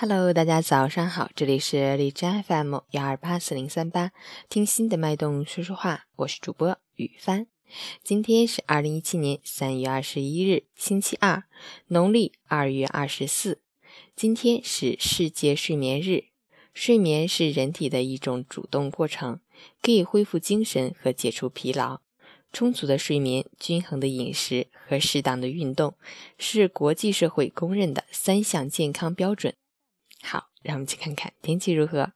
Hello，大家早上好，这里是荔枝 FM 幺二八四零三八，听心的脉动说说话，我是主播雨帆。今天是二零一七年三月二十一日，星期二，农历二月二十四。今天是世界睡眠日。睡眠是人体的一种主动过程，可以恢复精神和解除疲劳。充足的睡眠、均衡的饮食和适当的运动，是国际社会公认的三项健康标准。让我们去看看天气如何。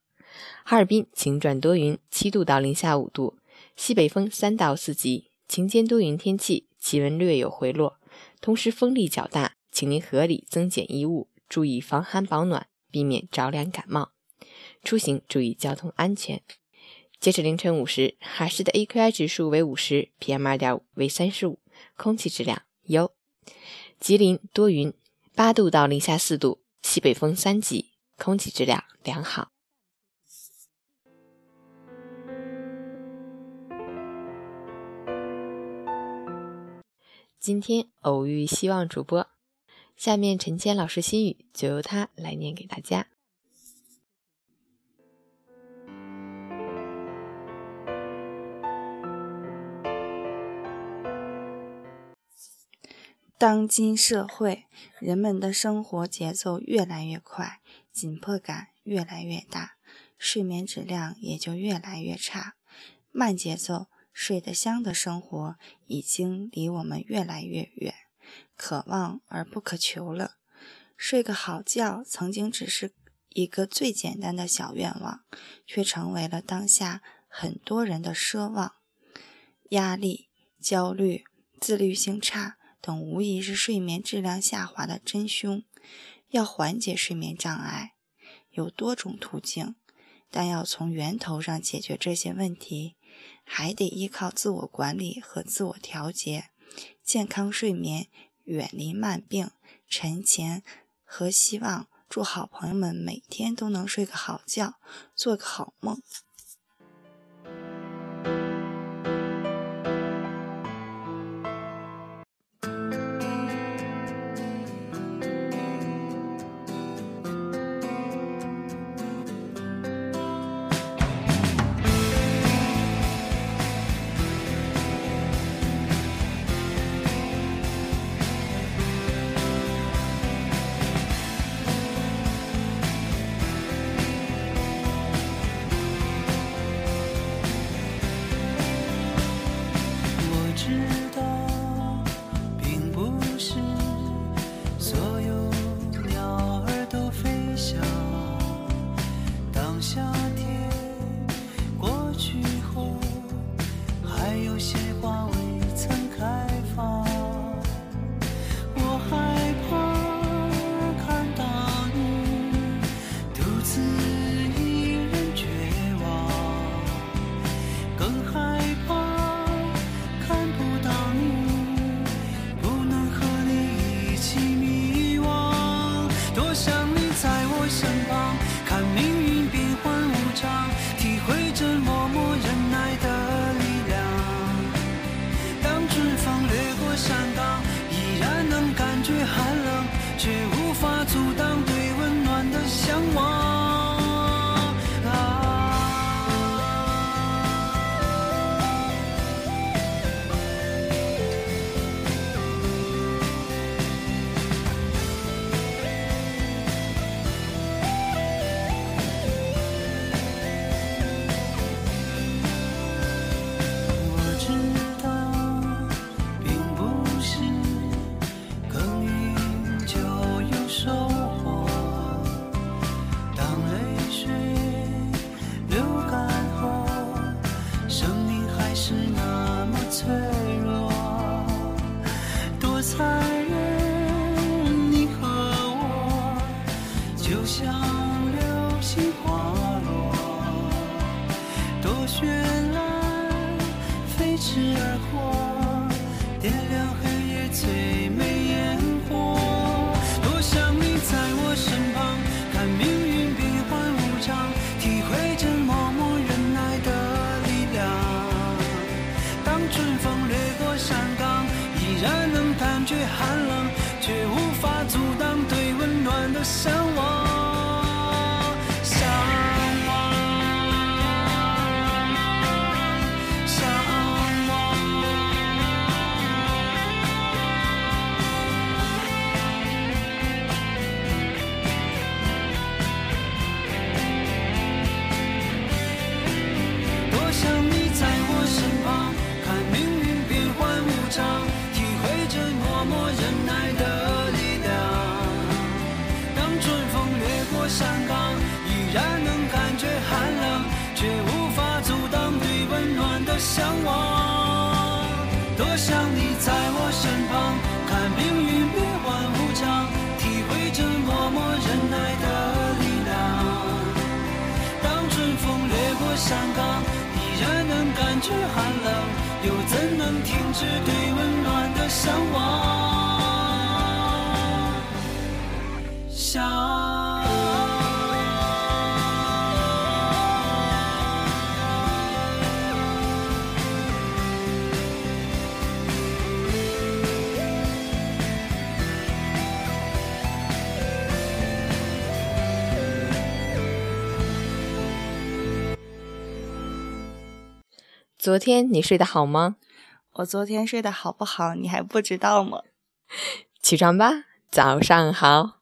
哈尔滨晴转多云，七度到零下五度，西北风三到四级，晴间多云天气，气温略有回落，同时风力较大，请您合理增减衣物，注意防寒保暖，避免着凉感冒。出行注意交通安全。截止凌晨五时，哈市的 AQI 指数为五十，PM 二点五为三十五，空气质量优。吉林多云，八度到零下四度，西北风三级。空气质量良好。今天偶遇希望主播，下面陈谦老师心语就由他来念给大家。当今社会，人们的生活节奏越来越快。紧迫感越来越大，睡眠质量也就越来越差。慢节奏、睡得香的生活已经离我们越来越远，可望而不可求了。睡个好觉曾经只是一个最简单的小愿望，却成为了当下很多人的奢望。压力、焦虑、自律性差等，无疑是睡眠质量下滑的真凶。要缓解睡眠障碍，有多种途径，但要从源头上解决这些问题，还得依靠自我管理和自我调节。健康睡眠，远离慢病。晨前和希望祝好朋友们每天都能睡个好觉，做个好梦。很害。痴而过点亮黑夜最美烟火多想你在我身旁看命运变幻无常体会这默默忍耐的力量当春风掠过山岗依然能感觉寒冷却无法阻挡对温暖的向往想你在我身旁，看命运变幻无常，体会着默默忍耐的力量。当春风掠过山岗，依然能感觉寒冷，又怎能停止对温暖的向往？昨天你睡得好吗？我昨天睡得好不好，你还不知道吗？起床吧，早上好。